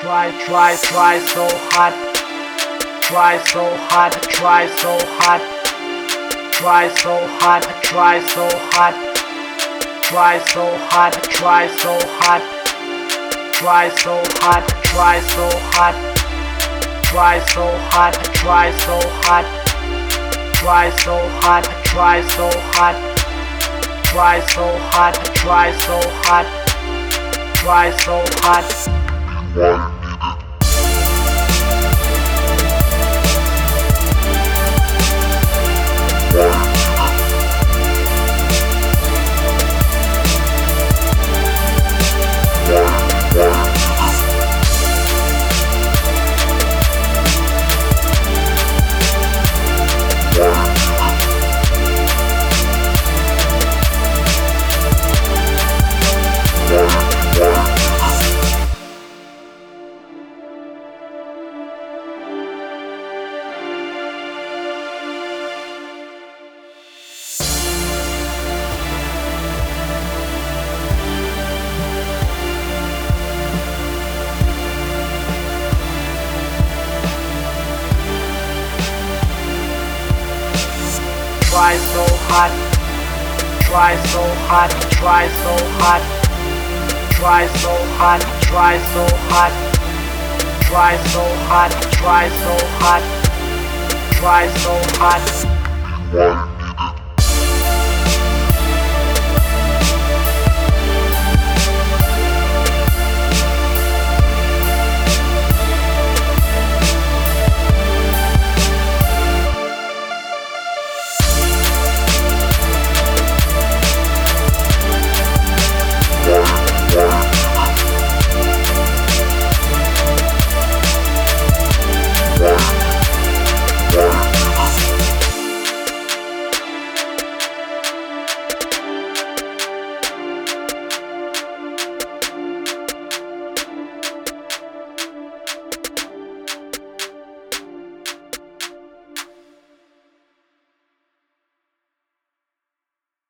try, try, try so hard. Try so hard, try so hard. Try so hard, try so hard. Try so hard, try so hard. Try so hard, try so hard. Try so hard, try so hard. Try so hard, try so hard. Try so hard, try so hard. Try so hard. Try. Try so hard, try so hard. Try so hard, try so hard. Try so hard, try so hard. Try so hard. One.